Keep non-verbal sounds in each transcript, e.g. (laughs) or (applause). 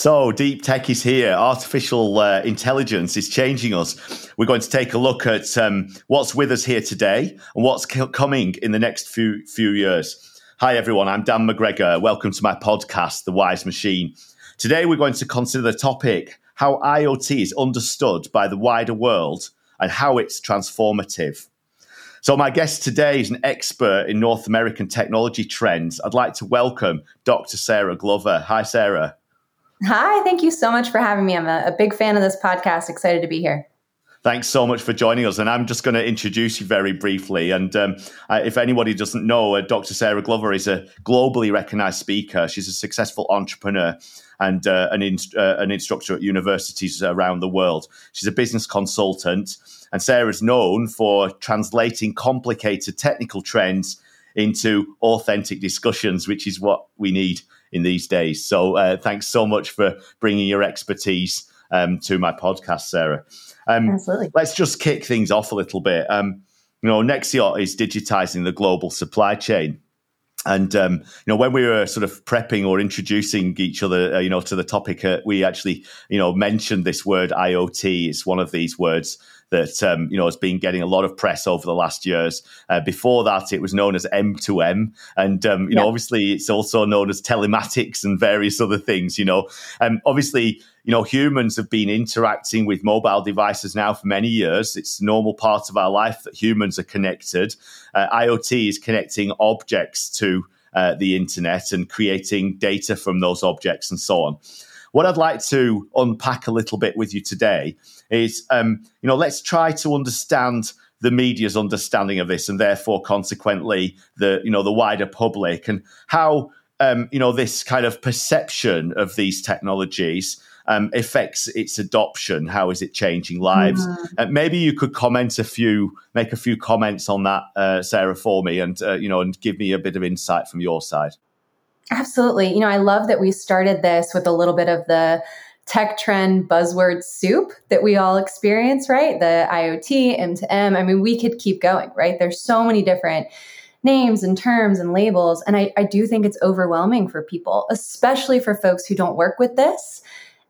So, deep tech is here. Artificial uh, intelligence is changing us. We're going to take a look at um, what's with us here today and what's coming in the next few few years. Hi, everyone. I'm Dan McGregor. Welcome to my podcast, The Wise Machine. Today, we're going to consider the topic how IoT is understood by the wider world and how it's transformative. So, my guest today is an expert in North American technology trends. I'd like to welcome Dr. Sarah Glova. Hi, Sarah. Hi, thank you so much for having me. I'm a, a big fan of this podcast. Excited to be here. Thanks so much for joining us. And I'm just going to introduce you very briefly. And um, if anybody doesn't know, uh, Dr. Sarah Glova is a globally recognized speaker. She's a successful entrepreneur and uh, an, in, uh, an instructor at universities around the world. She's a business consultant. And Sarah is known for translating complicated technical trends into authentic discussions, which is what we need in these days. So uh, thanks so much for bringing your expertise um, to my podcast, Sarah. Um, Absolutely. Let's just kick things off a little bit. Um, you know, Nexxiot is digitizing the global supply chain. And um, you know, when we were sort of prepping or introducing each other, uh, you know, to the topic, uh, we actually, you know, mentioned this word IoT. It's one of these words that um, you know has been getting a lot of press over the last years. Uh, before that, it was known as M2M, and um, you know obviously it's also known as telematics and various other things. You know, um, obviously you know humans have been interacting with mobile devices now for many years. It's a normal part of our life that humans are connected. Uh, IoT is connecting objects to uh, the internet and creating data from those objects and so on. What I'd like to unpack a little bit with you today is, um, you know, let's try to understand the media's understanding of this, and therefore, consequently, the you know the wider public and how um, you know this kind of perception of these technologies um, affects its adoption. How is it changing lives? Mm. Uh, maybe you could comment a few, make a few comments on that, uh, Sarah, for me, and uh, you know, and give me a bit of insight from your side. Absolutely. You know, I love that we started this with a little bit of the tech trend buzzword soup that we all experience, right? The IoT, M2M. I mean, we could keep going, right? There's so many different names and terms and labels. And I, I do think it's overwhelming for people, especially for folks who don't work with this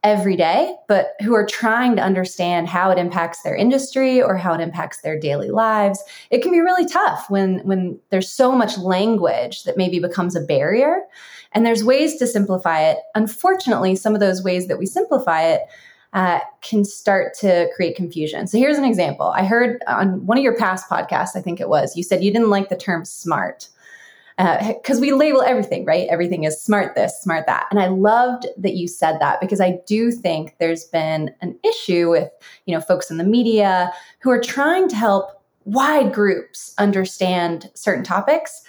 every day, but who are trying to understand how it impacts their industry or how it impacts their daily lives. It can be really tough when when there's so much language that maybe becomes a barrier. And there's ways to simplify it. Unfortunately, some of those ways that we simplify it uh, can start to create confusion. So here's an example. I heard on one of your past podcasts, I think it was, you said you didn't like the term smart because uh, we label everything, right? Everything is smart this, smart that. And I loved that you said that because I do think there's been an issue with, you know, folks in the media who are trying to help wide groups understand certain topics.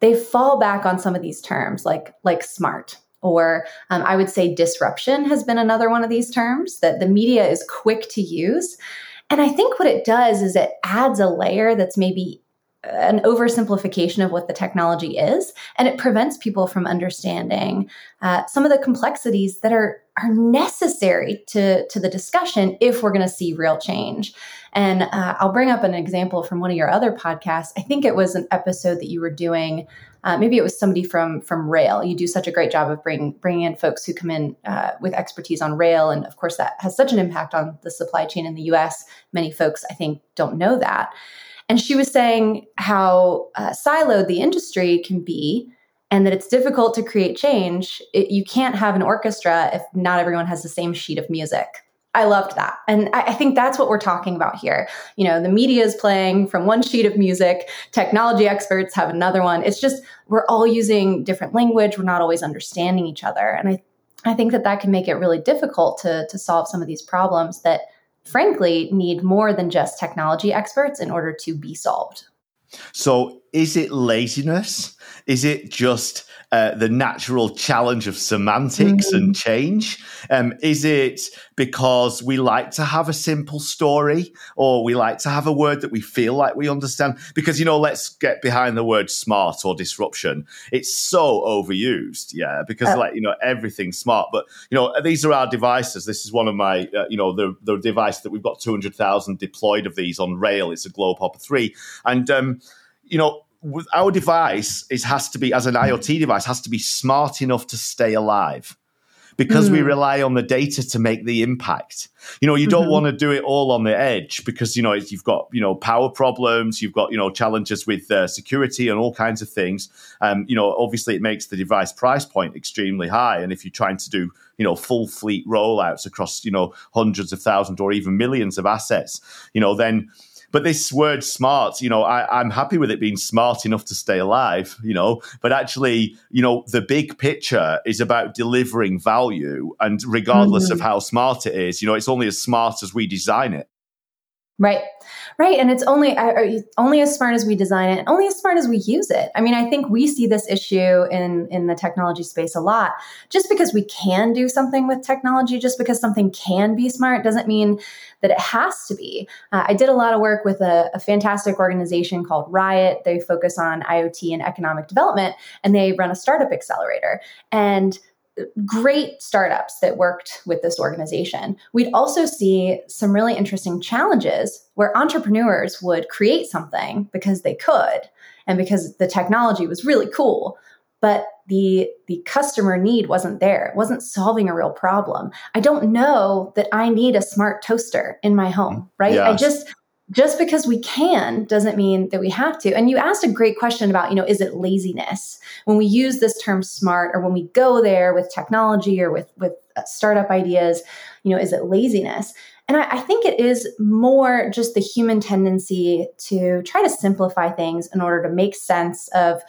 They fall back on some of these terms like like smart or um, I would say disruption has been another one of these terms that the media is quick to use. And I think what it does is it adds a layer that's maybe an oversimplification of what the technology is, and it prevents people from understanding uh, some of the complexities that are are necessary to to the discussion if we're going to see real change. And uh, I'll bring up an example from one of your other podcasts. I think it was an episode that you were doing. Uh, maybe it was somebody from from Rail. You do such a great job of bringing bringing in folks who come in uh, with expertise on Rail, and of course that has such an impact on the supply chain in the U.S. Many folks, I think, don't know that. And she was saying how uh, siloed the industry can be and that it's difficult to create change. It, you can't have an orchestra if not everyone has the same sheet of music. I loved that. And I, I, think that's what we're talking about here. You know, the media is playing from one sheet of music, technology experts have another one. It's just, we're all using different language. We're not always understanding each other. And I, I think that that can make it really difficult to, to solve some of these problems that frankly need more than just technology experts in order to be solved. So, is it laziness? Is it just uh, the natural challenge of semantics mm-hmm. and change? Um, is it because we like to have a simple story or we like to have a word that we feel like we understand? Because, you know, let's get behind the word smart or disruption. It's so overused, yeah, because, uh, like, you know, everything's smart. But, you know, these are our devices. This is one of my, uh, you know, the, the device that we've got 200,000 deployed of these on rail. It's a Globe Hopper 3. And, um, you know, our device is has to be as an IoT device has to be smart enough to stay alive. because mm. we rely on the data to make the impact. You know, you don't mm-hmm. want to do it all on the edge because you know you've got you know power problems, you've got you know challenges with uh, security and all kinds of things. Um, you know, obviously it makes the device price point extremely high, and if you're trying to do you know full fleet rollouts across you know hundreds of thousands or even millions of assets, you know then but this word smart, you know, I, I'm happy with it being smart enough to stay alive, you know, but actually, you know, the big picture is about delivering value. And regardless mm-hmm. of how smart it is, you know, it's only as smart as we design it. Right. Right. And it's only only as smart as we design it, and only as smart as we use it. I mean, I think we see this issue in in the technology space a lot. Just because we can do something with technology, just because something can be smart, doesn't mean that it has to be. Uh, I did a lot of work with a, a fantastic organization called RIoT. They focus on IoT and economic development, and they run a startup accelerator. And great startups that worked with this organization. We'd also see some really interesting challenges where entrepreneurs would create something because they could and because the technology was really cool, but the the customer need wasn't there. It wasn't solving a real problem. I don't know that I need a smart toaster in my home, right? Yes. I just just because we can doesn't mean that we have to. And you asked a great question about, you know, is it laziness? When we use this term smart or when we go there with technology or with, with uh, startup ideas, you know, is it laziness? And I, I think it is more just the human tendency to try to simplify things in order to make sense of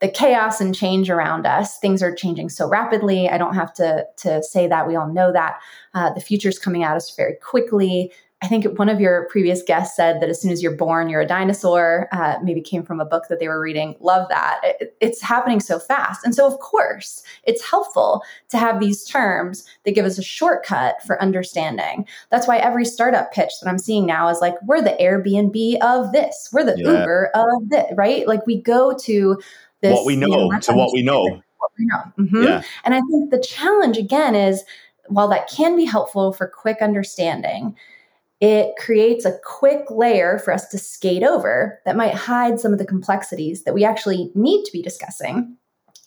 the chaos and change around us. Things are changing so rapidly. I don't have to, to say that. We all know that. Uh, the is coming at us very quickly. I think one of your previous guests said that as soon as you're born, you're a dinosaur. Uh, maybe came from a book that they were reading. Love that. It, it's happening so fast. And so, of course, it's helpful to have these terms that give us a shortcut for understanding. That's why every startup pitch that I'm seeing now is like, we're the Airbnb of this, we're the yeah. Uber of this, right? Like we go to this. What we know, you know to what we know. What we know. Mm-hmm. Yeah. And I think the challenge again is while that can be helpful for quick understanding, it creates a quick layer for us to skate over that might hide some of the complexities that we actually need to be discussing.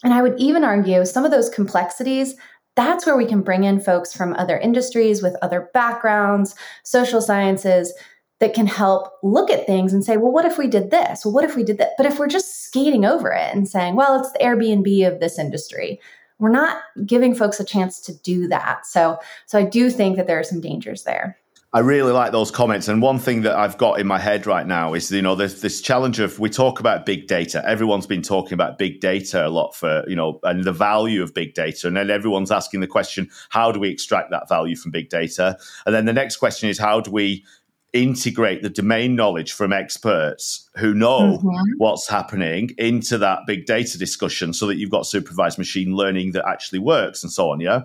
And I would even argue some of those complexities, that's where we can bring in folks from other industries with other backgrounds, social sciences that can help look at things and say, well, what if we did this? Well, what if we did that? But if we're just skating over it and saying, well, it's the Airbnb of this industry, we're not giving folks a chance to do that. So, so I do think that there are some dangers there. I really like those comments. And one thing that I've got in my head right now is, you know, there's this challenge of we talk about big data. Everyone's been talking about big data a lot for, you know, and the value of big data. And then everyone's asking the question, how do we extract that value from big data? And then the next question is, how do we integrate the domain knowledge from experts who know mm-hmm. what's happening into that big data discussion so that you've got supervised machine learning that actually works and so on. Yeah.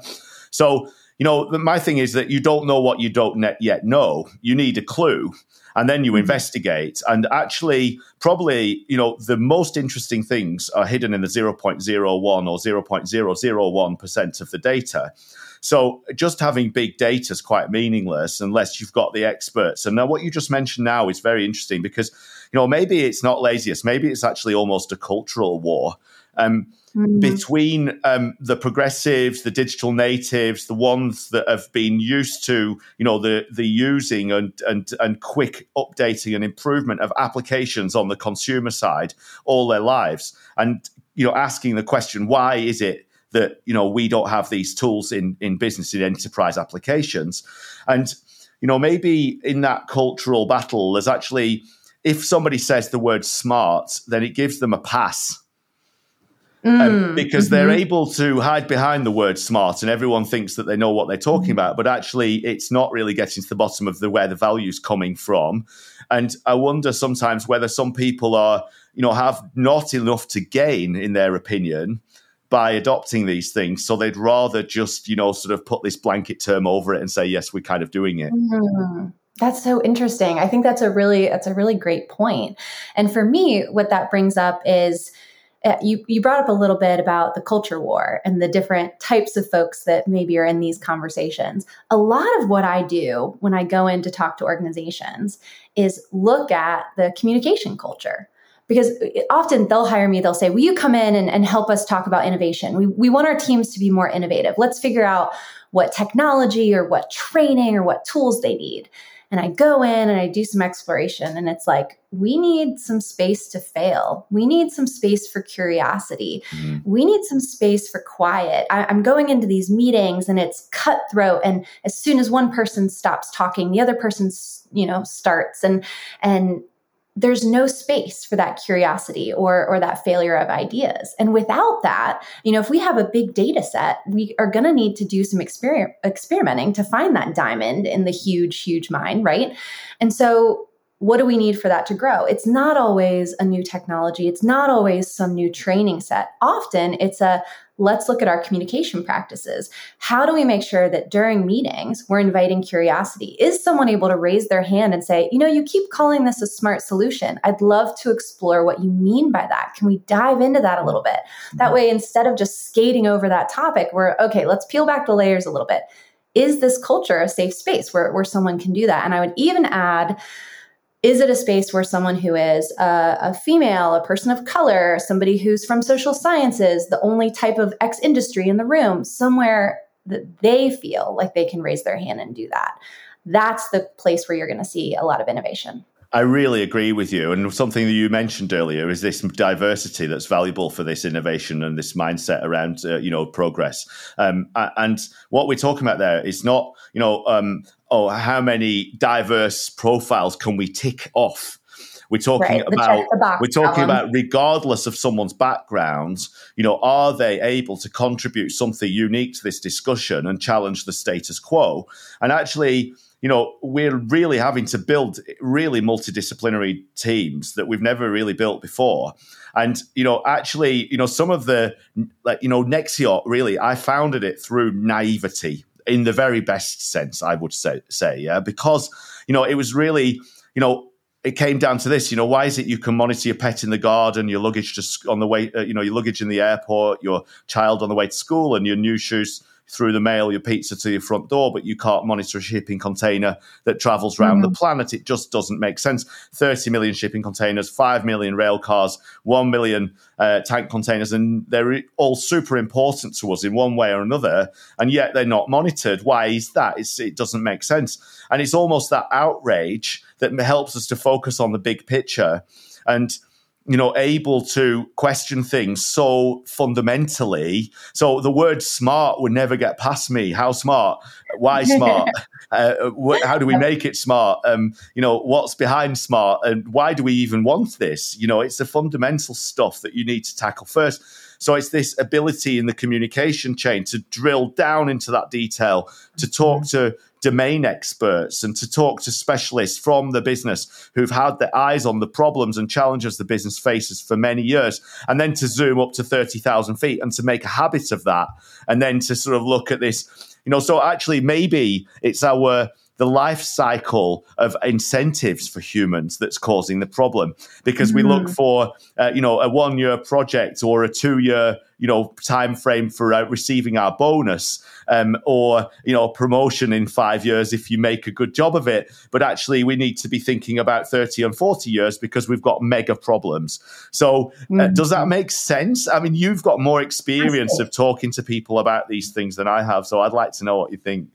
So, you know, my thing is that you don't know what you don't yet know. You need a clue and then you mm-hmm. investigate. And actually, probably, you know, the most interesting things are hidden in the 0.01 or 0.001% of the data. So just having big data is quite meaningless unless you've got the experts. And now what you just mentioned now is very interesting because, you know, maybe it's not laziness, maybe it's actually almost a cultural war. Um, mm-hmm. between um, the progressives, the digital natives, the ones that have been used to, you know, the the using and and and quick updating and improvement of applications on the consumer side all their lives, and you know, asking the question, why is it that you know we don't have these tools in in business in enterprise applications, and you know, maybe in that cultural battle, there's actually if somebody says the word smart, then it gives them a pass um, mm, because mm-hmm. they're able to hide behind the word smart and everyone thinks that they know what they're talking mm-hmm. about but actually it's not really getting to the bottom of the where the value's coming from and i wonder sometimes whether some people are you know have not enough to gain in their opinion by adopting these things so they'd rather just you know sort of put this blanket term over it and say yes we're kind of doing it mm-hmm. That's so interesting. I think that's a really that's a really great point. And for me, what that brings up is uh, you, you brought up a little bit about the culture war and the different types of folks that maybe are in these conversations. A lot of what I do when I go in to talk to organizations is look at the communication culture because often they'll hire me, they'll say, Will you come in and, and help us talk about innovation? We, we want our teams to be more innovative. Let's figure out what technology or what training or what tools they need. And I go in and I do some exploration, and it's like, we need some space to fail. We need some space for curiosity. Mm-hmm. We need some space for quiet. I, I'm going into these meetings and it's cutthroat. And as soon as one person stops talking, the other person, you know, starts. And, and there's no space for that curiosity or or that failure of ideas and without that you know if we have a big data set we are going to need to do some exper- experimenting to find that diamond in the huge huge mine right and so what do we need for that to grow? It's not always a new technology. It's not always some new training set. Often it's a let's look at our communication practices. How do we make sure that during meetings we're inviting curiosity? Is someone able to raise their hand and say, you know, you keep calling this a smart solution. I'd love to explore what you mean by that. Can we dive into that a little bit? That mm-hmm. way, instead of just skating over that topic, we're okay, let's peel back the layers a little bit. Is this culture a safe space where, where someone can do that? And I would even add, is it a space where someone who is a, a, female, a person of color, somebody who's from social sciences, the only type of X industry in the room, somewhere that they feel like they can raise their hand and do that? That's the place where you're going to see a lot of innovation. I really agree with you. And something that you mentioned earlier is this diversity that's valuable for this innovation and this mindset around, uh, you know, progress. Um, and what we're talking about there is not, you know, um, oh, how many diverse profiles can we tick off? We're talking right, about we're talking about regardless of someone's background, you know, are they able to contribute something unique to this discussion and challenge the status quo? And actually, you know, we're really having to build really multidisciplinary teams that we've never really built before. And, you know, actually, you know, some of the, like, you know, Nexxiot really, I founded it through naivety in the very best sense, I would say, say, yeah, because you know it was really, you know, it came down to this. You know, why is it you can monitor your pet in the garden, your luggage just on the way, uh, you know, your luggage in the airport, your child on the way to school, and your new shoes through the mail your pizza to your front door, but you can't monitor a shipping container that travels around mm-hmm. the planet. It just doesn't make sense. 30 million shipping containers, 5 million rail cars, 1 million uh, tank containers, and they're all super important to us in one way or another, and yet they're not monitored. Why is that? It's, it doesn't make sense. And it's almost that outrage that helps us to focus on the big picture. And you know, able to question things so fundamentally. So the word smart would never get past me. How smart? Why (laughs) smart? uh, wh- how do we make it smart? Um, you know, what's behind smart? And why do we even want this? You know, it's the fundamental stuff that you need to tackle first. So it's this ability in the communication chain to drill down into that detail, to talk to domain experts and to talk to specialists from the business who've had their eyes on the problems and challenges the business faces for many years, and then to zoom up to 30,000 feet and to make a habit of that, and then to sort of look at this, you know, so actually maybe it's our the life cycle of incentives for humans that's causing the problem. Because we look mm. for uh, you know a one year project or a two year you know time frame for uh, receiving our bonus um, or you know promotion in five years if you make a good job of it. But actually we need to be thinking about 30 and 40 years because we've got mega problems. So uh, mm. does that make sense? I mean you've got more experience of talking to people about these things than i have so i'd like to know what you think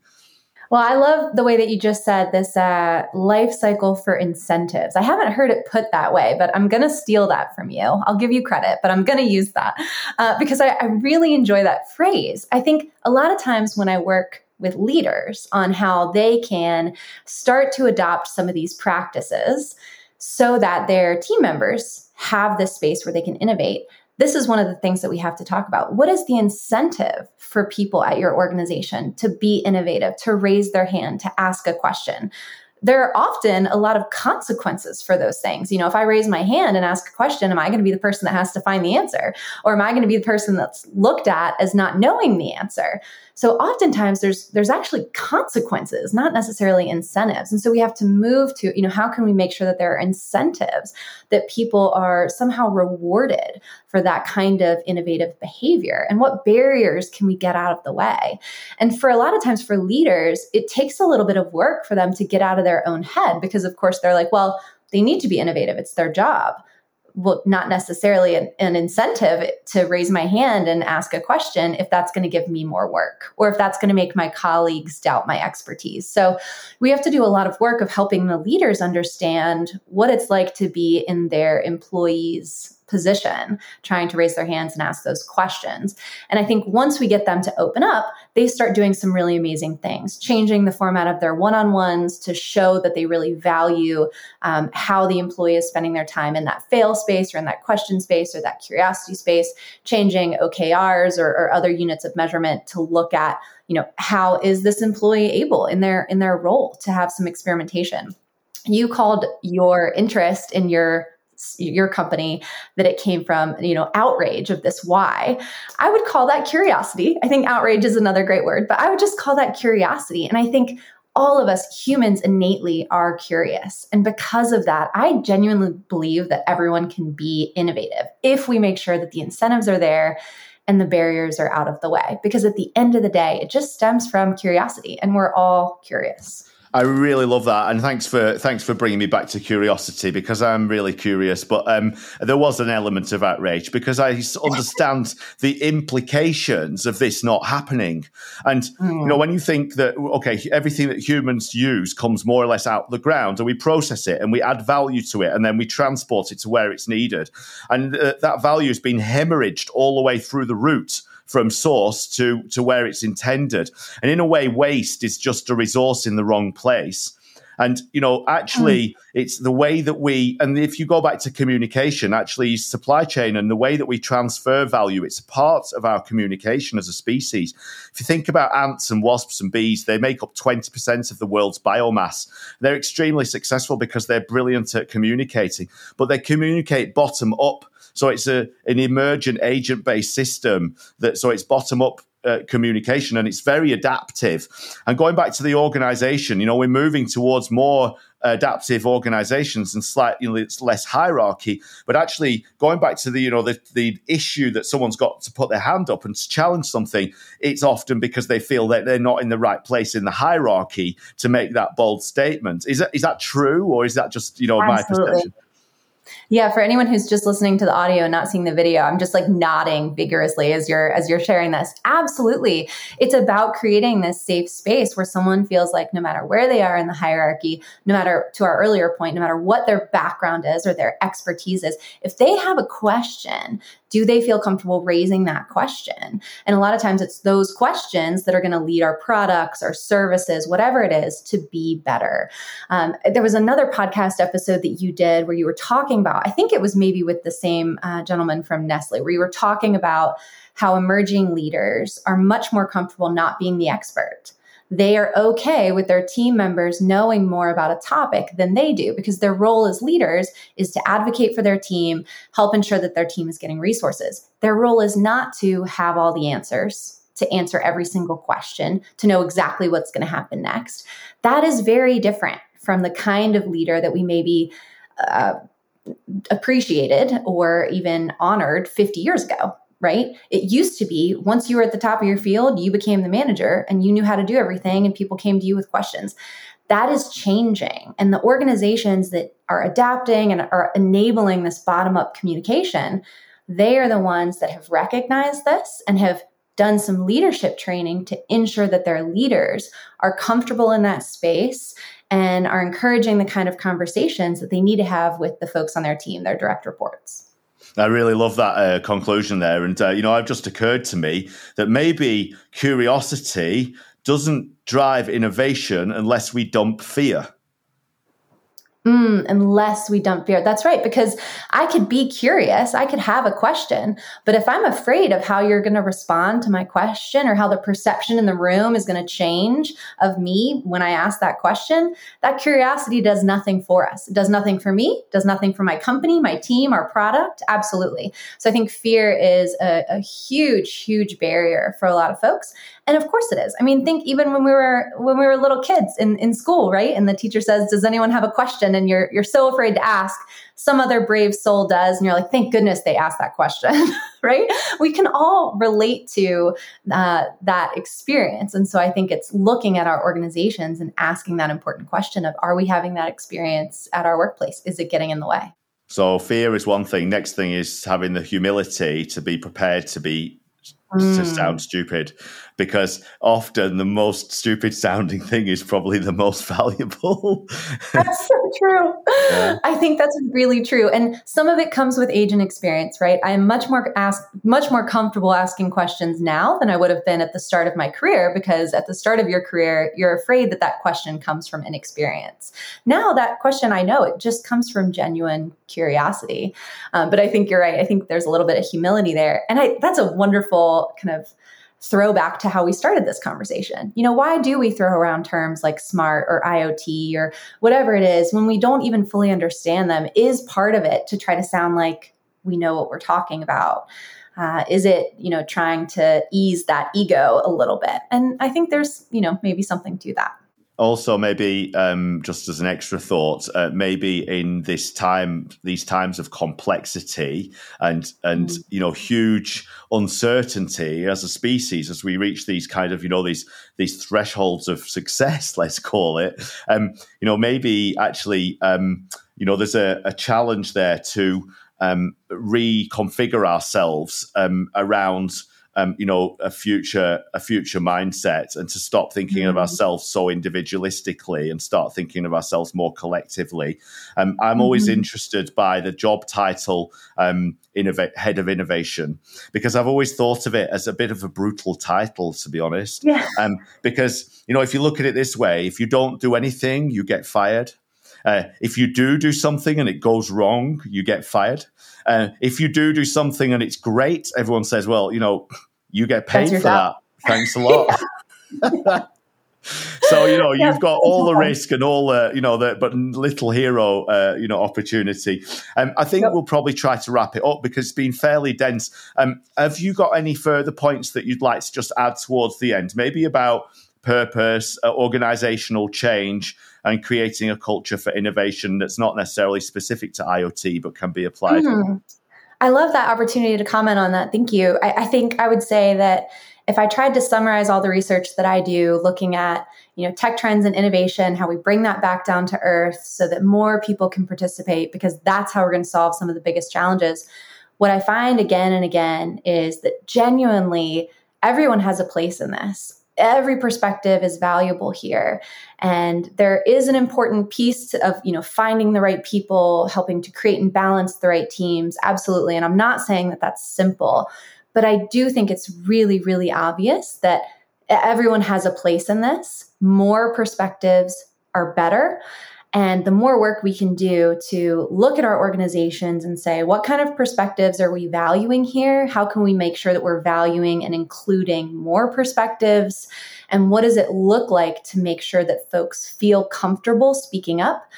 well, I love the way that you just said this uh, life cycle for incentives. I haven't heard it put that way, but I'm going to steal that from you. I'll give you credit, but I'm going to use that uh, because I, I really enjoy that phrase. I think a lot of times when I work with leaders on how they can start to adopt some of these practices so that their team members have this space where they can innovate this is one of the things that we have to talk about. What is the incentive for people at your organization to be innovative, to raise their hand, to ask a question? There are often a lot of consequences for those things. You know, if I raise my hand and ask a question, am I going to be the person that has to find the answer? Or am I going to be the person that's looked at as not knowing the answer? So oftentimes there's there's actually consequences, not necessarily incentives. And so we have to move to, you know, how can we make sure that there are incentives that people are somehow rewarded for that kind of innovative behavior? And what barriers can we get out of the way? And for a lot of times for leaders, it takes a little bit of work for them to get out of their own head because of course they're like, well, they need to be innovative. It's their job well, not necessarily an, an, incentive to raise my hand and ask a question if that's going to give me more work or if that's going to make my colleagues doubt my expertise. So we have to do a lot of work of helping the leaders understand what it's like to be in their employees' position trying to raise their hands and ask those questions. And I think once we get them to open up, they start doing some really amazing things, changing the format of their one on ones to show that they really value um, how the employee is spending their time in that fail space or in that question space or that curiosity space, changing OKRs or, or other units of measurement to look at you know how is this employee able in their in their role to have some experimentation you called your interest in your your company that it came from you know outrage of this why. I would call that curiosity. I think outrage is another great word but i would just call that curiosity. And i think all of us humans innately are curious. And because of that i genuinely believe that everyone can be innovative if we make sure that the incentives are there and the barriers are out of the way. Because at the end of the day it just stems from curiosity and we're all curious I really love that, and thanks for thanks for bringing me back to curiosity because I'm really curious. But um, there was an element of outrage because I understand the implications of this not happening. And mm. you know, hmm. when you think that okay, everything that humans use comes more or less out of the ground, and we process it and we add value to it, and then we transport it to where it's needed, and uh, that value has been hemorrhaged all the way through the route from source to to where it's intended. And in a way, waste is just a resource in the wrong place. And you know, actually, mm. it's the way that we. And if you go back to communication, actually, supply chain and the way that we transfer value, it's a part of our communication as a species. If you think about ants and wasps and bees, they make up twenty percent of the world's biomass. They're extremely successful because they're brilliant at communicating, but they communicate bottom up so it's a an emergent agent based system that so it's bottom up uh, communication and it's very adaptive. And going back to the organization, you know, we're moving towards more adaptive organizations and slightly you know, it's less hierarchy. But actually, going back to the you know the the issue that someone's got to put their hand up and to challenge something, it's often because they feel that they're not in the right place in the hierarchy to make that bold statement. Is that is that true, or is that just you know Absolutely. my perception? Yeah, for anyone who's just listening to the audio and not seeing the video, I'm just like nodding vigorously as you're as you're sharing this. Absolutely. It's about creating this safe space where someone feels like no matter where they are in the hierarchy, no matter to our earlier point, no matter what their background is or their expertise is, if they have a question do they feel comfortable raising that question? And a lot of times it's those questions that are going to lead our products, our services, whatever it is, to be better. Um, there was another podcast episode that you did where you were talking about, I think it was maybe with the same uh, gentleman from Nestle, where you were talking about how emerging leaders are much more comfortable not being the expert they are okay with their team members knowing more about a topic than they do because their role as leaders is to advocate for their team, help ensure that their team is getting resources. Their role is not to have all the answers, to answer every single question, to know exactly what's going to happen next. That is very different from the kind of leader that we maybe uh, appreciated or even honored 50 years ago right? It used to be once you were at the top of your field, you became the manager and you knew how to do everything, and people came to you with questions. That is changing. And the organizations that are adapting and are enabling this bottom up communication, they are the ones that have recognized this and have done some leadership training to ensure that their leaders are comfortable in that space and are encouraging the kind of conversations that they need to have with the folks on their team, their direct reports. I really love that uh, conclusion there. And, uh, you know, I've just occurred to me that maybe curiosity doesn't drive innovation unless we dump fear. Mm, unless we dump fear. That's right. Because I could be curious. I could have a question. But if I'm afraid of how you're going to respond to my question or how the perception in the room is going to change of me when I ask that question, that curiosity does nothing for us. It does nothing for me, does nothing for my company, my team, our product. Absolutely. So I think fear is a, a huge, huge barrier for a lot of folks. And of course it is. I mean, think even when we were when we were little kids in, in school, right? And the teacher says, Does anyone have a question? And you're you're so afraid to ask. Some other brave soul does, and you're like, thank goodness they asked that question, (laughs) right? We can all relate to uh, that experience. And so I think it's looking at our organizations and asking that important question of are we having that experience at our workplace? Is it getting in the way? So fear is one thing. Next thing is having the humility to be prepared to be mm. to sound stupid because often the most stupid sounding thing is probably the most (laughs) valuable. that's so true. Yeah. I think that's really true. And some of it comes with age and experience, right? I'm much more ask much more comfortable asking questions now than I would have been at the start of my career because at the start of your career, you're afraid that that question comes from inexperience. Now that question I know it just comes from genuine curiosity. Um, but I think you're right. I think there's a little bit of humility there. And I that's a wonderful kind of throwback to how we started this conversation. You know, why do we throw around terms like smart or IoT or whatever it is when we don't even fully understand them? Is part of it to try to sound like we know what we're talking about? Uh, is it, you know, trying to ease that ego a little bit? And I think there's, you know, maybe something to that also maybe um, just as an extra thought uh, maybe in this time these times of complexity and and mm. you know huge uncertainty as a species as we reach these kind of you know these these thresholds of success (laughs) let's call it um, you know maybe actually um, you know there's a, a challenge there to um, reconfigure ourselves um, around um, you know, a future a future mindset, and to stop thinking mm. of ourselves so individualistically and start thinking of ourselves more collectively. Um, I'm mm-hmm. always interested by the job title um, innov- head of innovation because I've always thought of it as a bit of a brutal title, to be honest. Yeah. Um, because you know, if you look at it this way, if you don't do anything, you get fired. Uh, if you do do something and it goes wrong, you get fired. Uh, if you do do something and it's great, everyone says, well, you know, you get paid for that. Thanks a lot. (laughs) so you know you've got all the risk and all the you know the but little hero uh, you know opportunity um, i think yep. we'll probably try to wrap it up because it's been fairly dense um, have you got any further points that you'd like to just add towards the end maybe about purpose uh, organizational change and creating a culture for innovation that's not necessarily specific to IoT but can be applied. Mm-hmm. I love that opportunity to comment on that. Thank you. I, I, think I would say that if I tried to summarize all the research that I do, looking at you know tech trends and innovation, how we bring that back down to earth so that more people can participate, because that's how we're going to solve some of the biggest challenges. What I find again and again is that genuinely everyone has a place in this every perspective is valuable here. And there is an important piece of you know finding the right people helping to create and balance the right teams absolutely. And i'm not saying that that's simple but i do think it's really really obvious that everyone has a place in this. More perspectives are better and the more work we can do to look at our organizations and say, what kind of perspectives are we valuing here? How can we make sure that we're valuing and including more perspectives? And what does it look like to make sure that folks feel comfortable speaking up?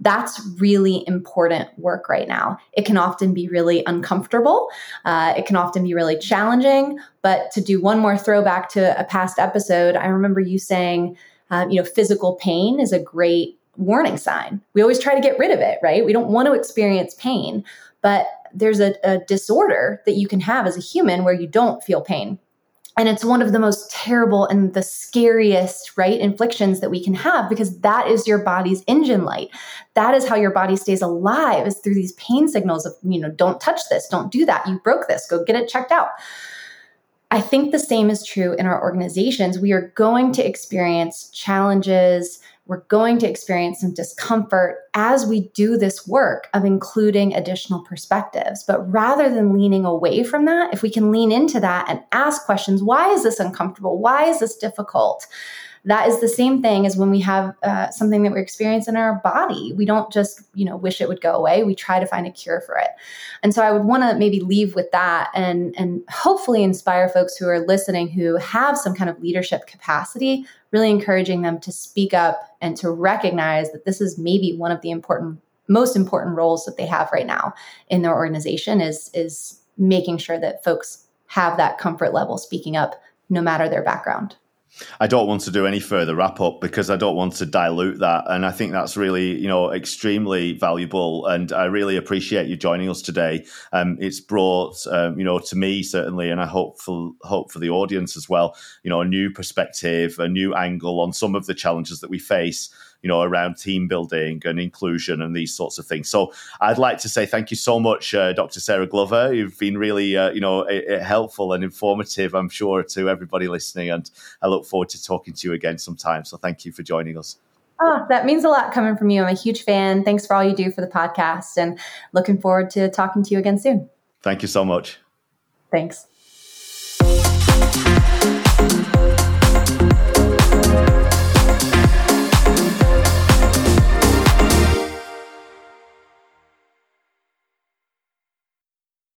That's really important work right now. It can often be really uncomfortable. Uh, it can often be really challenging. But to do one more throwback to a past episode, I remember you saying, um, you know, physical pain is a great warning sign. We always try to get rid of it, right? We don't want to experience pain, but there's a, a, disorder that you can have as a human where you don't feel pain. And it's one of the most terrible and the scariest, right, inflictions that we can have because that is your body's engine light. That is how your body stays alive is through these pain signals of, you know, don't touch this, don't do that, you broke this, go get it checked out. I think the same is true in our organizations. We are going to experience challenges, we're going to experience some discomfort as we do this work of including additional perspectives. But rather than leaning away from that, if we can lean into that and ask questions why is this uncomfortable? Why is this difficult? That is the same thing as when we have uh, something that we experience in our body. We don't just, you know, wish it would go away. We try to find a cure for it. And so I would want to maybe leave with that and and hopefully inspire folks who are listening who have some kind of leadership capacity, really encouraging them to speak up and to recognize that this is maybe one of the important most important roles that they have right now in their organization is is making sure that folks have that comfort level speaking up no matter their background. I don't want to do any further wrap up because I don't want to dilute that. And I think that's really, you know, extremely valuable. And I really appreciate you joining us today. Um, it's brought, um, you know, to me certainly, and I hope for hope for the audience as well, you know, a new perspective, a new angle on some of the challenges that we face you know, around team building and inclusion and these sorts of things. So I'd like to say thank you so much, uh, Dr. Sarah Glova. You've been really, uh, you know, helpful and informative, I'm sure, to everybody listening. And I look forward to talking to you again sometime. So thank you for joining us. Oh, that means a lot coming from you. I'm a huge fan. Thanks for all you do for the podcast and looking forward to talking to you again soon. Thank you so much. Thanks.